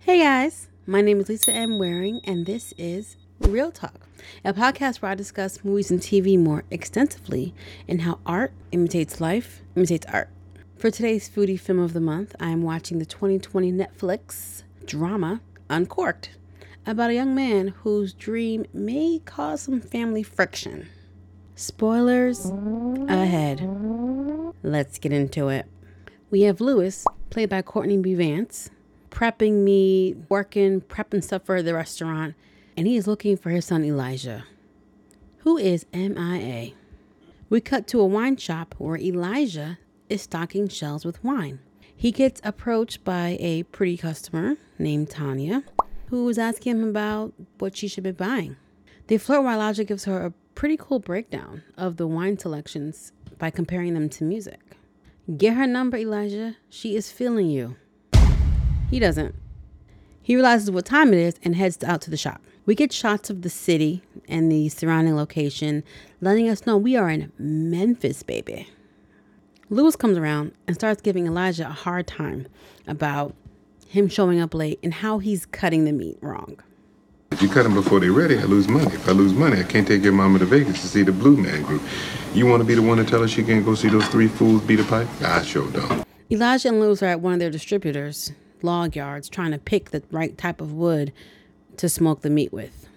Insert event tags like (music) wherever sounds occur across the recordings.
Hey guys, my name is Lisa M. Waring, and this is Real Talk, a podcast where I discuss movies and TV more extensively and how art imitates life, imitates art. For today's foodie film of the month, I am watching the 2020 Netflix drama Uncorked about a young man whose dream may cause some family friction. Spoilers ahead. Let's get into it. We have Lewis, played by Courtney B. Vance, prepping meat, working, prepping stuff for the restaurant, and he is looking for his son Elijah, who is MIA. We cut to a wine shop where Elijah is stocking shelves with wine. He gets approached by a pretty customer named Tanya, who is asking him about what she should be buying. They flirt while Elijah gives her a pretty cool breakdown of the wine selections by comparing them to music. Get her number, Elijah. She is feeling you. He doesn't. He realizes what time it is and heads out to the shop. We get shots of the city and the surrounding location, letting us know we are in Memphis, baby. Lewis comes around and starts giving Elijah a hard time about him showing up late and how he's cutting the meat wrong. If you cut them before they're ready, I lose money. If I lose money, I can't take your mama to Vegas to see the Blue Man Group. You want to be the one to tell her she can't go see those three fools beat a pipe? I sure don't. Elijah and Lewis are at one of their distributors, log yards, trying to pick the right type of wood to smoke the meat with.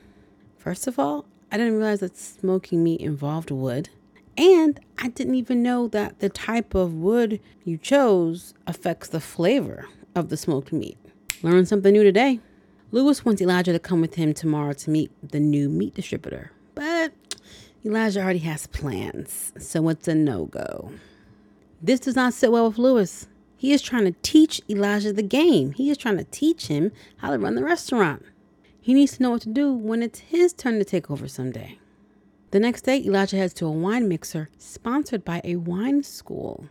First of all, I didn't realize that smoking meat involved wood. And I didn't even know that the type of wood you chose affects the flavor of the smoked meat. Learned something new today. Lewis wants Elijah to come with him tomorrow to meet the new meat distributor, but Elijah already has plans, so it's a no go. This does not sit well with Lewis. He is trying to teach Elijah the game. He is trying to teach him how to run the restaurant. He needs to know what to do when it's his turn to take over someday. The next day, Elijah heads to a wine mixer sponsored by a wine school.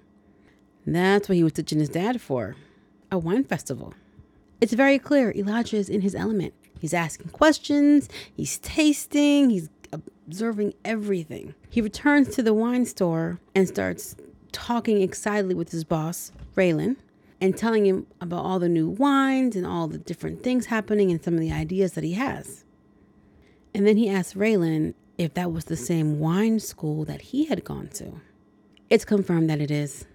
That's what he was teaching his dad for a wine festival. It's very clear Elijah is in his element. He's asking questions, he's tasting, he's observing everything. He returns to the wine store and starts talking excitedly with his boss, Raylan, and telling him about all the new wines and all the different things happening and some of the ideas that he has. And then he asks Raylan if that was the same wine school that he had gone to. It's confirmed that it is.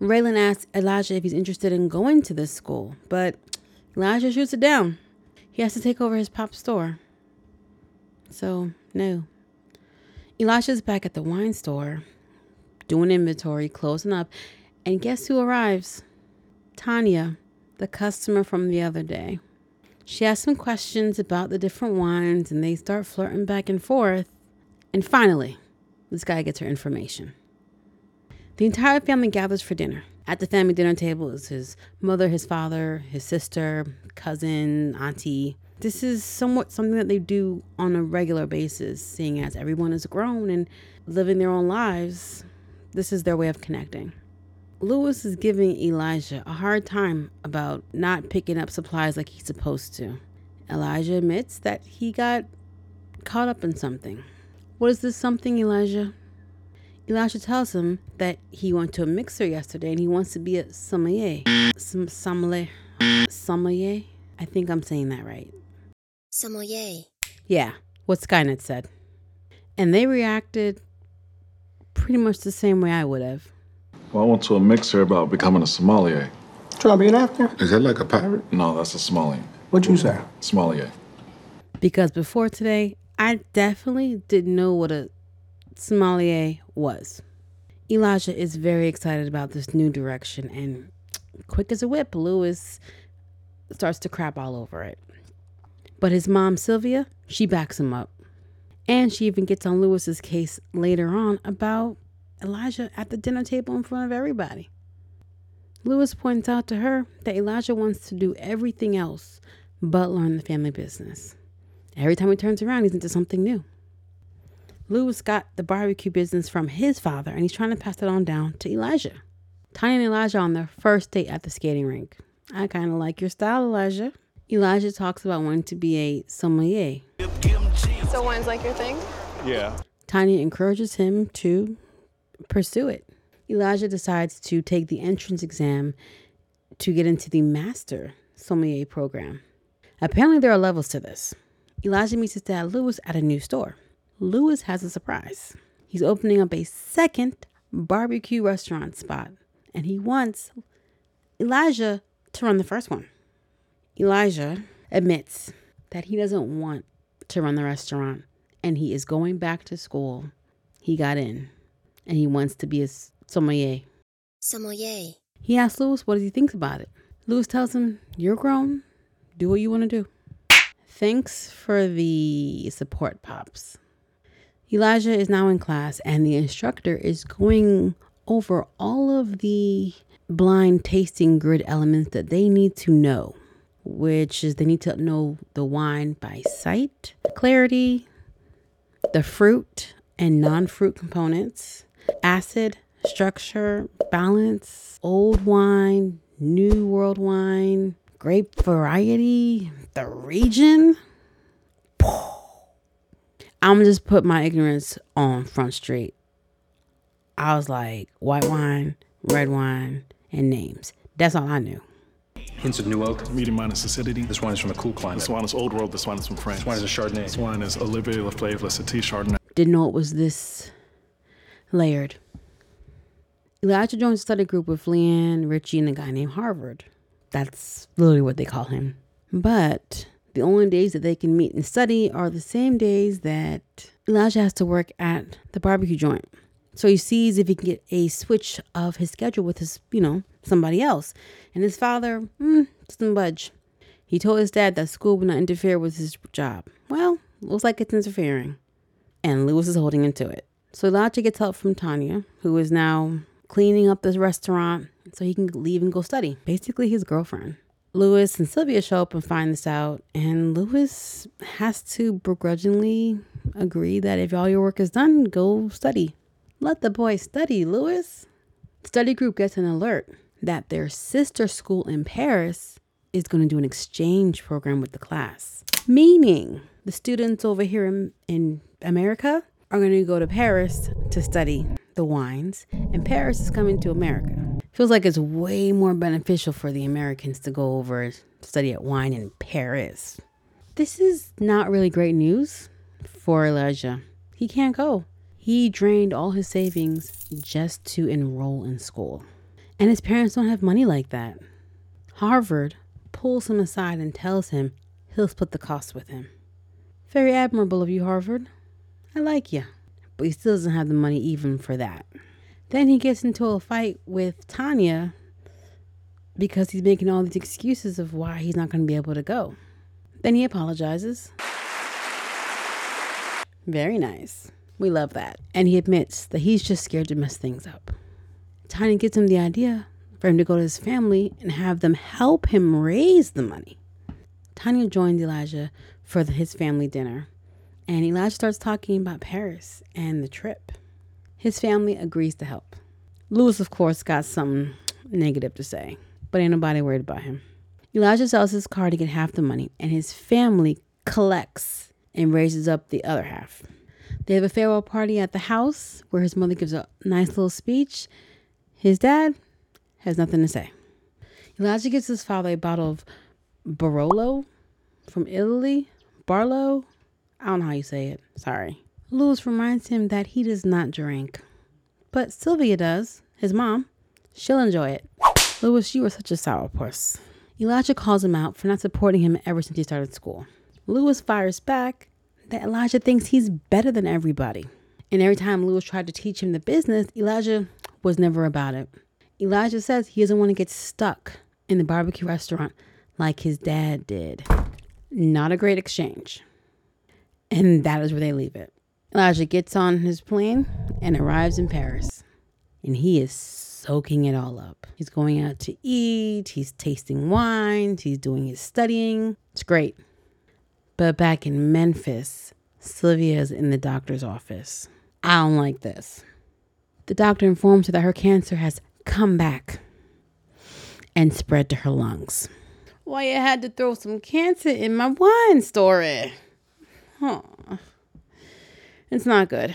Raylan asks Elijah if he's interested in going to this school, but Elijah shoots it down. He has to take over his pop store. So, no. Elijah's back at the wine store, doing inventory, closing up, and guess who arrives? Tanya, the customer from the other day. She asks some questions about the different wines, and they start flirting back and forth. And finally, this guy gets her information. The entire family gathers for dinner. At the family dinner table is his mother, his father, his sister, cousin, auntie. This is somewhat something that they do on a regular basis, seeing as everyone is grown and living their own lives. This is their way of connecting. Lewis is giving Elijah a hard time about not picking up supplies like he's supposed to. Elijah admits that he got caught up in something. What is this something, Elijah? Elijah tells him that he went to a mixer yesterday and he wants to be a sommelier. Some sommelier. Sommelier? I think I'm saying that right. Sommelier. Yeah, what Skynet said. And they reacted pretty much the same way I would have. Well, I went to a mixer about becoming a sommelier. Trying to be an actor? Is that like a pirate? No, that's a sommelier. What'd you say? Sommelier. Because before today, I definitely didn't know what a sommelier was. Elijah is very excited about this new direction, and quick as a whip, Lewis starts to crap all over it. But his mom, Sylvia, she backs him up. And she even gets on Lewis's case later on about Elijah at the dinner table in front of everybody. Lewis points out to her that Elijah wants to do everything else but learn the family business. Every time he turns around, he's into something new. Lewis got the barbecue business from his father, and he's trying to pass it on down to Elijah. Tanya and Elijah on their first date at the skating rink. I kind of like your style, Elijah. Elijah talks about wanting to be a sommelier. So wine's like your thing? Yeah. Tanya encourages him to pursue it. Elijah decides to take the entrance exam to get into the master sommelier program. Apparently, there are levels to this. Elijah meets his dad, Lewis, at a new store. Lewis has a surprise. He's opening up a second barbecue restaurant spot, and he wants Elijah to run the first one. Elijah admits that he doesn't want to run the restaurant and he is going back to school. He got in and he wants to be a sommelier. Sommelier. He asks Lewis what he thinks about it. Lewis tells him, You're grown. Do what you want to do. Thanks for the support, Pops. Elijah is now in class, and the instructor is going over all of the blind tasting grid elements that they need to know, which is they need to know the wine by sight, clarity, the fruit and non fruit components, acid, structure, balance, old wine, new world wine, grape variety, the region. I'm gonna just put my ignorance on Front Street. I was like, white wine, red wine, and names. That's all I knew. Hints of new oak. Medium minus acidity. This wine is from a cool climate. This wine is old world. This wine is from France. This wine is a Chardonnay. This wine is Olivier Leflaive Les Setilles Chardonnay. Didn't know it was this layered. Elijah joins a study group with Leanne, Richie, and a guy named Harvard. That's literally what they call him. But the only days that they can meet and study are the same days that Elijah has to work at the barbecue joint. So he sees if he can get a switch of his schedule with his, you know, somebody else. And his father, mm, doesn't budge. He told his dad that school would not interfere with his job. Well, looks like it's interfering. And Lewis is holding into it. So Elijah gets help from Tanya, who is now cleaning up this restaurant so he can leave and go study. Basically, his girlfriend. Lewis and Sylvia show up and find this out, and Lewis has to begrudgingly agree that if all your work is done, go study. Let the boy study, Lewis. Study group gets an alert that their sister school in Paris is going to do an exchange program with the class, meaning the students over here in, in America are going to go to Paris to study the wines, and Paris is coming to America. Feels like it's way more beneficial for the Americans to go over to study at wine in Paris. This is not really great news for Elijah. He can't go. He drained all his savings just to enroll in school. And his parents don't have money like that. Harvard pulls him aside and tells him he'll split the cost with him. Very admirable of you, Harvard. I like you. But he still doesn't have the money even for that. Then he gets into a fight with Tanya because he's making all these excuses of why he's not going to be able to go. Then he apologizes. Very nice. We love that. And he admits that he's just scared to mess things up. Tanya gives him the idea for him to go to his family and have them help him raise the money. Tanya joins Elijah for the, his family dinner, and Elijah starts talking about Paris and the trip. His family agrees to help. Lewis, of course, got something negative to say, but ain't nobody worried about him. Elijah sells his car to get half the money, and his family collects and raises up the other half. They have a farewell party at the house where his mother gives a nice little speech. His dad has nothing to say. Elijah gives his father a bottle of Barolo from Italy. Barlow? I don't know how you say it. Sorry. Lewis reminds him that he does not drink. But Sylvia does, his mom. She'll enjoy it. Lewis, you are such a sourpuss. Elijah calls him out for not supporting him ever since he started school. Lewis fires back that Elijah thinks he's better than everybody. And every time Lewis tried to teach him the business, Elijah was never about it. Elijah says he doesn't want to get stuck in the barbecue restaurant like his dad did. Not a great exchange. And that is where they leave it. Elijah gets on his plane and arrives in Paris. And he is soaking it all up. He's going out to eat, he's tasting wines, he's doing his studying. It's great. But back in Memphis, Sylvia's in the doctor's office. I don't like this. The doctor informs her that her cancer has come back and spread to her lungs. Why you had to throw some cancer in my wine story? Huh. It's not good.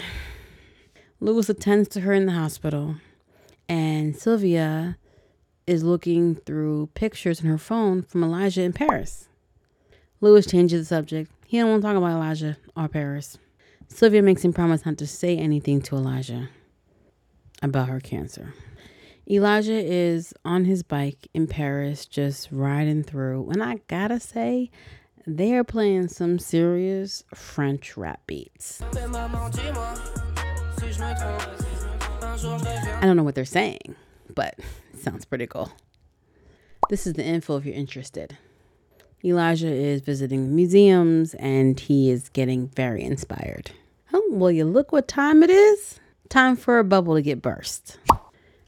Lewis attends to her in the hospital, and Sylvia is looking through pictures in her phone from Elijah in Paris. Lewis changes the subject. He don't want to talk about Elijah or Paris. Sylvia makes him promise not to say anything to Elijah about her cancer. Elijah is on his bike in Paris, just riding through. And I gotta say, they are playing some serious French rap beats. I don't know what they're saying, but it sounds pretty cool. This is the info if you're interested. Elijah is visiting museums and he is getting very inspired. Oh, well, you look what time it is? Time for a bubble to get burst.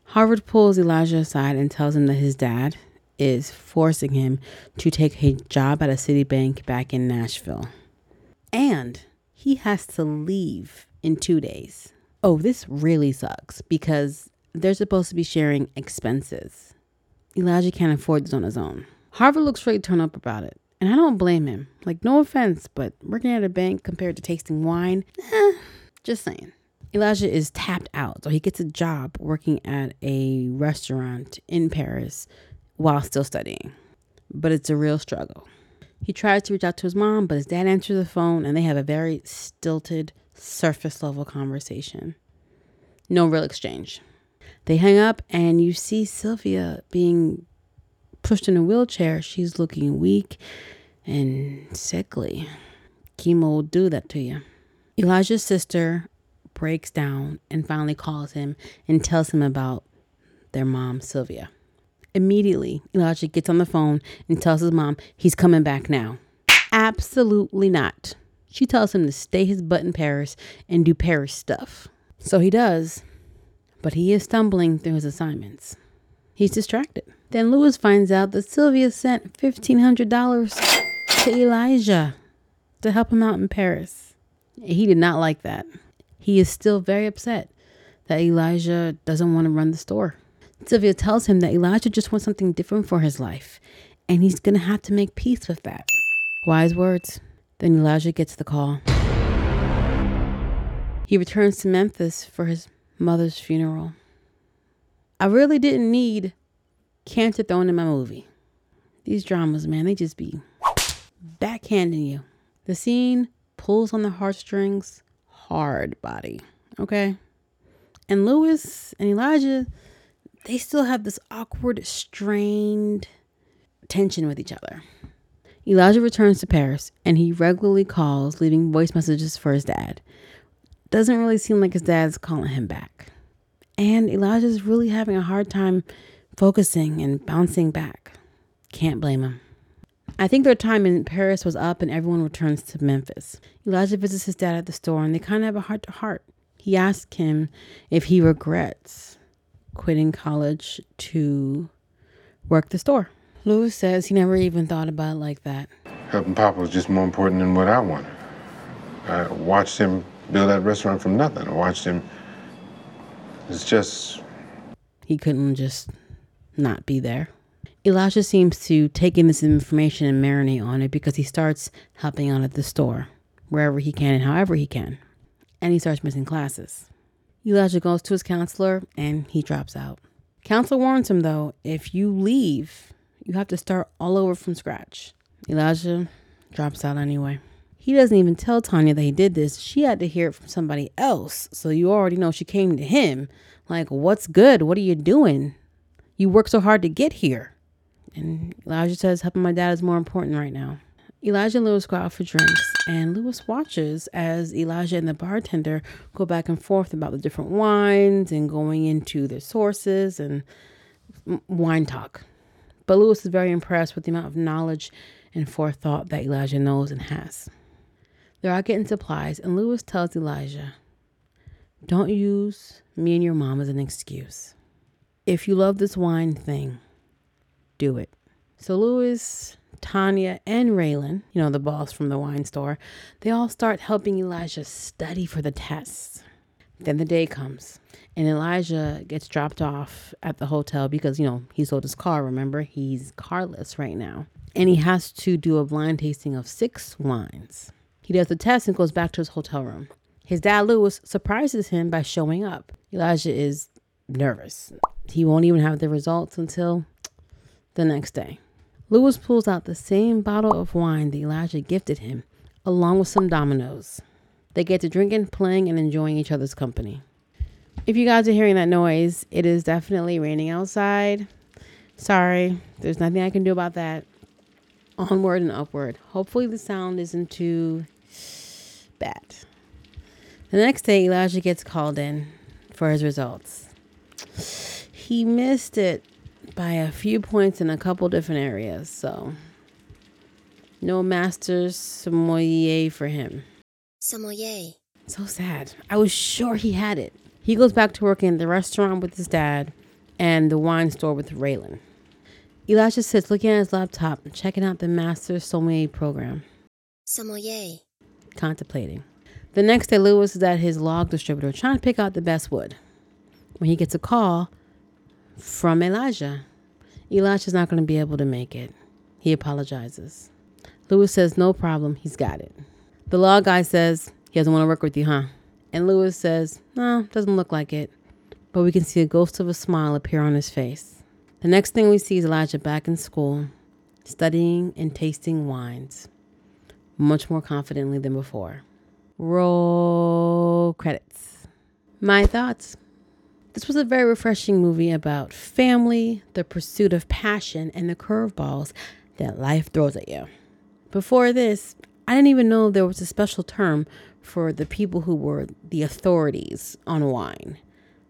Harvard pulls Elijah aside and tells him that his dad is forcing him to take a job at a Citibank back in Nashville. And he has to leave in two days. Oh, this really sucks because they're supposed to be sharing expenses. Elijah can't afford this on his own. Harvard looks really turned up about it. And I don't blame him. Like, no offense, but working at a bank compared to tasting wine, eh, just saying. Elijah is tapped out, so he gets a job working at a restaurant in Paris while still studying. But it's a real struggle. He tries to reach out to his mom, but his dad answers the phone and they have a very stilted, surface level conversation. No real exchange. They hang up, and you see Sylvia being pushed in a wheelchair. She's looking weak and sickly. Chemo will do that to you. Elijah's sister breaks down and finally calls him and tells him about their mom, Sylvia. Immediately, Elijah gets on the phone and tells his mom he's coming back now. Absolutely not. She tells him to stay his butt in Paris and do Paris stuff. So he does, but he is stumbling through his assignments. He's distracted. Then Lewis finds out that Sylvia sent $1,500 to Elijah to help him out in Paris. He did not like that. He is still very upset that Elijah doesn't want to run the store. Sylvia tells him that Elijah just wants something different for his life, and he's going to have to make peace with that. Wise words. Then Elijah gets the call. He returns to Memphis for his mother's funeral. I really didn't need cancer thrown in my movie. These dramas, man, they just be backhanding you. The scene pulls on the heartstrings hard body, okay? And Lewis and Elijah, they still have this awkward, strained tension with each other. Elijah returns to Paris and he regularly calls, leaving voice messages for his dad. Doesn't really seem like his dad's calling him back. And Elijah's really having a hard time focusing and bouncing back. Can't blame him. I think their time in Paris was up and everyone returns to Memphis. Elijah visits his dad at the store and they kind of have a heart to heart. He asks him if he regrets quitting college to work the store. Lewis says he never even thought about it like that. Helping Papa was just more important than what I wanted. I watched him build that restaurant from nothing. I watched him. It's just. He couldn't just not be there. Elijah seems to take in this information and marinate on it because he starts helping out at the store wherever he can and however he can. And he starts missing classes. Elijah goes to his counselor and he drops out. Counselor warns him though, if you leave, you have to start all over from scratch. Elijah drops out anyway. He doesn't even tell Tanya that he did this. She had to hear it from somebody else. So you already know she came to him. Like, what's good? What are you doing? You worked so hard to get here. And Elijah says, helping my dad is more important right now. Elijah and Lewis go out for drinks, and Lewis watches as Elijah and the bartender go back and forth about the different wines and going into their sources and wine talk. But Lewis is very impressed with the amount of knowledge and forethought that Elijah knows and has. They're out getting supplies, and Lewis tells Elijah, Don't use me and your mom as an excuse. If you love this wine thing, do it. So Lewis, Tanya, and Raylan, you know, the boss from the wine store, they all start helping Elijah study for the tests. Then the day comes, and Elijah gets dropped off at the hotel because, you know, he sold his car. Remember, he's carless right now. And he has to do a blind tasting of six wines. He does the test and goes back to his hotel room. His dad, Lewis, surprises him by showing up. Elijah is nervous. he won't even have the results until the next day. Lewis pulls out the same bottle of wine that Elijah gifted him, along with some dominoes. They get to drinking, playing, and enjoying each other's company. If you guys are hearing that noise, it is definitely raining outside. Sorry, there's nothing I can do about that. Onward and upward. Hopefully, the sound isn't too bad. The next day, Elijah gets called in for his results. He missed it by a few points in a couple different areas, so no master's sommelier for him. Sommelier. So sad. I was sure he had it. He goes back to working at the restaurant with his dad and the wine store with Raylan. Elijah sits looking at his laptop, checking out the master sommelier program, Sommelier. contemplating. The next day, Lewis is at his log distributor trying to pick out the best wood. When he gets a call from Elijah, Elijah's not going to be able to make it. He apologizes. Lewis says, No problem, he's got it. The law guy says, He doesn't want to work with you, huh? And Lewis says, No, doesn't look like it. But we can see a ghost of a smile appear on his face. The next thing we see is Elijah back in school, studying and tasting wines, much more confidently than before. Roll credits. My thoughts. This was a very refreshing movie about family, the pursuit of passion, and the curveballs that life throws at you. Before this, I didn't even know there was a special term for the people who were the authorities on wine,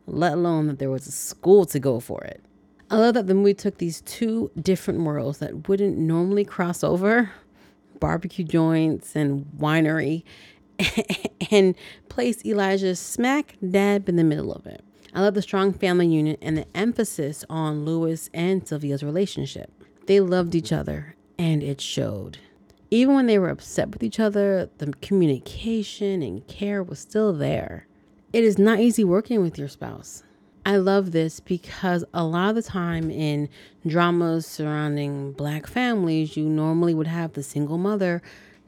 let alone that there was a school to go for it. I love that the movie took these two different worlds that wouldn't normally cross over barbecue joints and winery (laughs) and placed Elijah smack dab in the middle of it. I love the strong family unit and the emphasis on Lewis and Sylvia's relationship. They loved each other and it showed. Even when they were upset with each other, the communication and care was still there. It is not easy working with your spouse. I love this because a lot of the time in dramas surrounding black families, you normally would have the single mother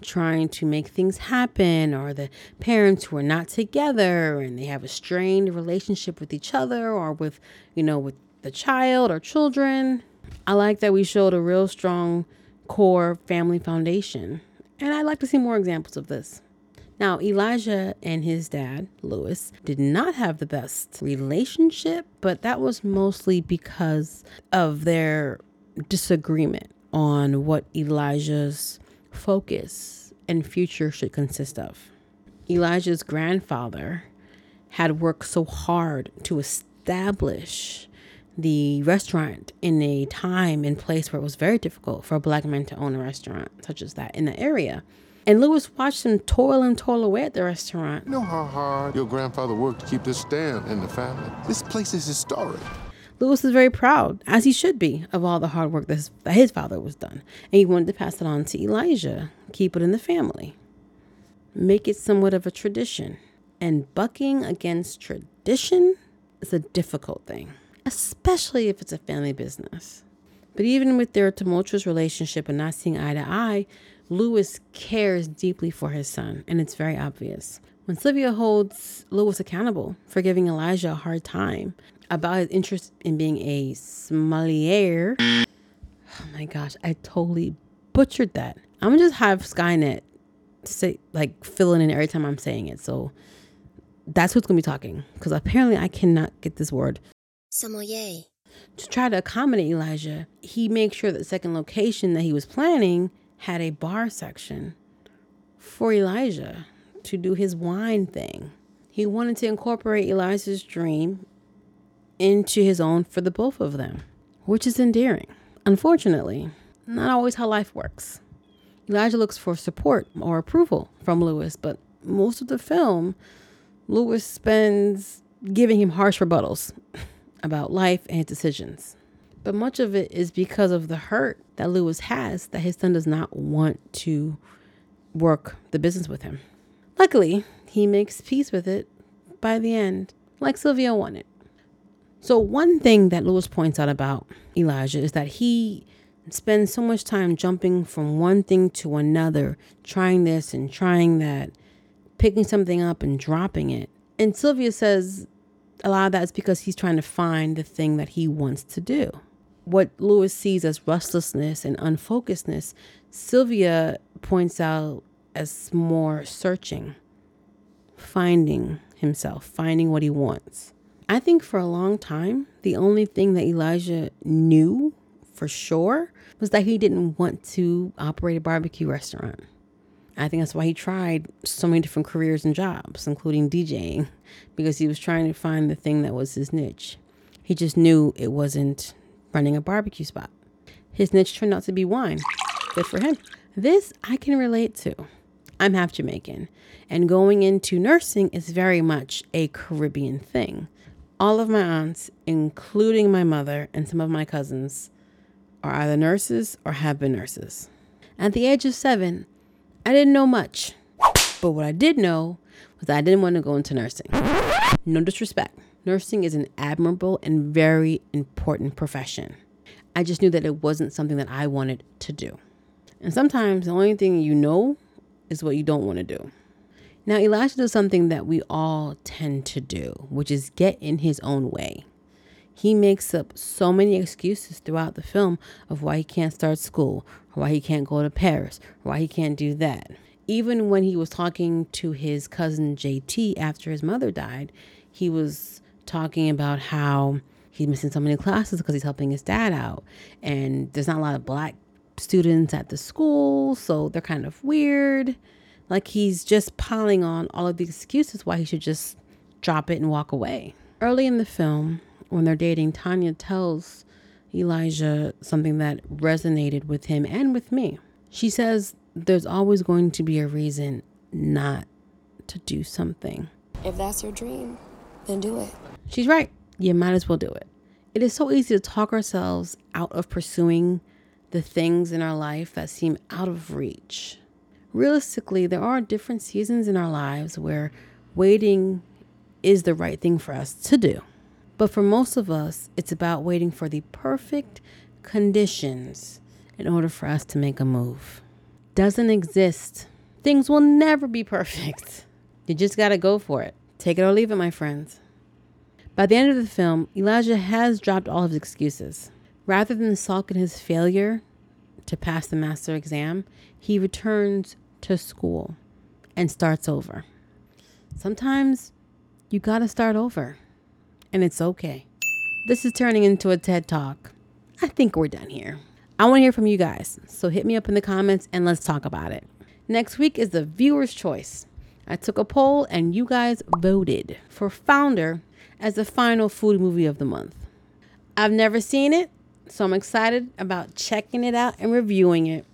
trying to make things happen or the parents who are not together and they have a strained relationship with each other or with, you know, with the child or children. I like that we showed a real strong core family foundation. And I'd like to see more examples of this. Now, Elijah and his dad, Lewis, did not have the best relationship, but that was mostly because of their disagreement on what Elijah's focus and future should consist of. Elijah's grandfather had worked so hard to establish the restaurant in a time and place where it was very difficult for a black man to own a restaurant such as that in the area. And Lewis watched him toil and toil away at the restaurant. You know how hard your grandfather worked to keep this stand in the family? This place is historic. Lewis is very proud, as he should be, of all the hard work that his, that his father was done. And he wanted to pass it on to Elijah, keep it in the family, make it somewhat of a tradition. And bucking against tradition is a difficult thing, especially if it's a family business. But even with their tumultuous relationship and not seeing eye to eye, Lewis cares deeply for his son, and it's very obvious. When Sylvia holds Lewis accountable for giving Elijah a hard time about his interest in being a sommelier, oh my gosh, I totally butchered that. I'm gonna just have Skynet say like filling in every time I'm saying it. So that's who's gonna be talking because apparently I cannot get this word. Sommelier. To try to accommodate Elijah, he makes sure that the second location that he was planning had a bar section for Elijah to do his wine thing. He wanted to incorporate Elijah's dream into his own for the both of them, which is endearing. Unfortunately, not always how life works. Elijah looks for support or approval from Lewis, but most of the film, Lewis spends giving him harsh rebuttals (laughs) about life and decisions. But much of it is because of the hurt that Lewis has that his son does not want to work the business with him. Luckily, he makes peace with it by the end, like Sylvia wanted. So, one thing that Lewis points out about Elijah is that he spends so much time jumping from one thing to another, trying this and trying that, picking something up and dropping it. And Sylvia says a lot of that is because he's trying to find the thing that he wants to do. What Lewis sees as restlessness and unfocusedness, Sylvia points out as more searching, finding himself, finding what he wants. I think for a long time, the only thing that Elijah knew for sure was that he didn't want to operate a barbecue restaurant. I think that's why he tried so many different careers and jobs, including DJing, because he was trying to find the thing that was his niche. He just knew it wasn't running a barbecue spot. His niche turned out to be wine. Good for him. This I can relate to. I'm half Jamaican, and going into nursing is very much a Caribbean thing. All of my aunts, including my mother and some of my cousins, are either nurses or have been nurses. At the age of seven, I didn't know much, but what I did know was I didn't want to go into nursing. No disrespect. Nursing is an admirable and very important profession. I just knew that it wasn't something that I wanted to do. And sometimes the only thing you know is what you don't want to do. Now, Elijah does something that we all tend to do, which is get in his own way. He makes up so many excuses throughout the film of why he can't start school, why he can't go to Paris, why he can't do that. Even when he was talking to his cousin JT after his mother died, he was talking about how he's missing so many classes because he's helping his dad out. And there's not a lot of black students at the school, so they're kind of weird. Like he's just piling on all of the excuses why he should just drop it and walk away. Early in the film, when they're dating, Tanya tells Elijah something that resonated with him and with me. She says, There's always going to be a reason not to do something. If that's your dream, then do it. She's right. You might as well do it. It is so easy to talk ourselves out of pursuing the things in our life that seem out of reach. Realistically, there are different seasons in our lives where waiting is the right thing for us to do. But for most of us, it's about waiting for the perfect conditions in order for us to make a move. Doesn't exist. Things will never be perfect. (laughs) You just got to go for it. Take it or leave it, my friends. By the end of the film, Elijah has dropped all his excuses. Rather than sulk in his failure to pass the master exam, he returns to school and starts over. Sometimes you gotta start over, and it's okay. This is turning into a TED Talk. I think we're done here. I wanna hear from you guys, so hit me up in the comments and let's talk about it. Next week is the viewer's choice. I took a poll and you guys voted for Founder as the final food movie of the month. I've never seen it, so I'm excited about checking it out and reviewing it.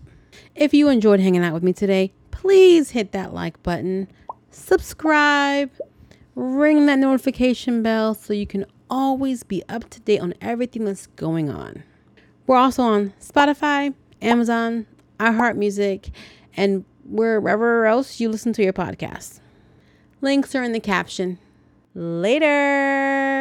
If you enjoyed hanging out with me today, please hit that like button, subscribe, ring that notification bell so you can always be up to date on everything that's going on. We're also on Spotify, Amazon, iHeartMusic, and wherever else you listen to your podcast. Links are in the caption. Later.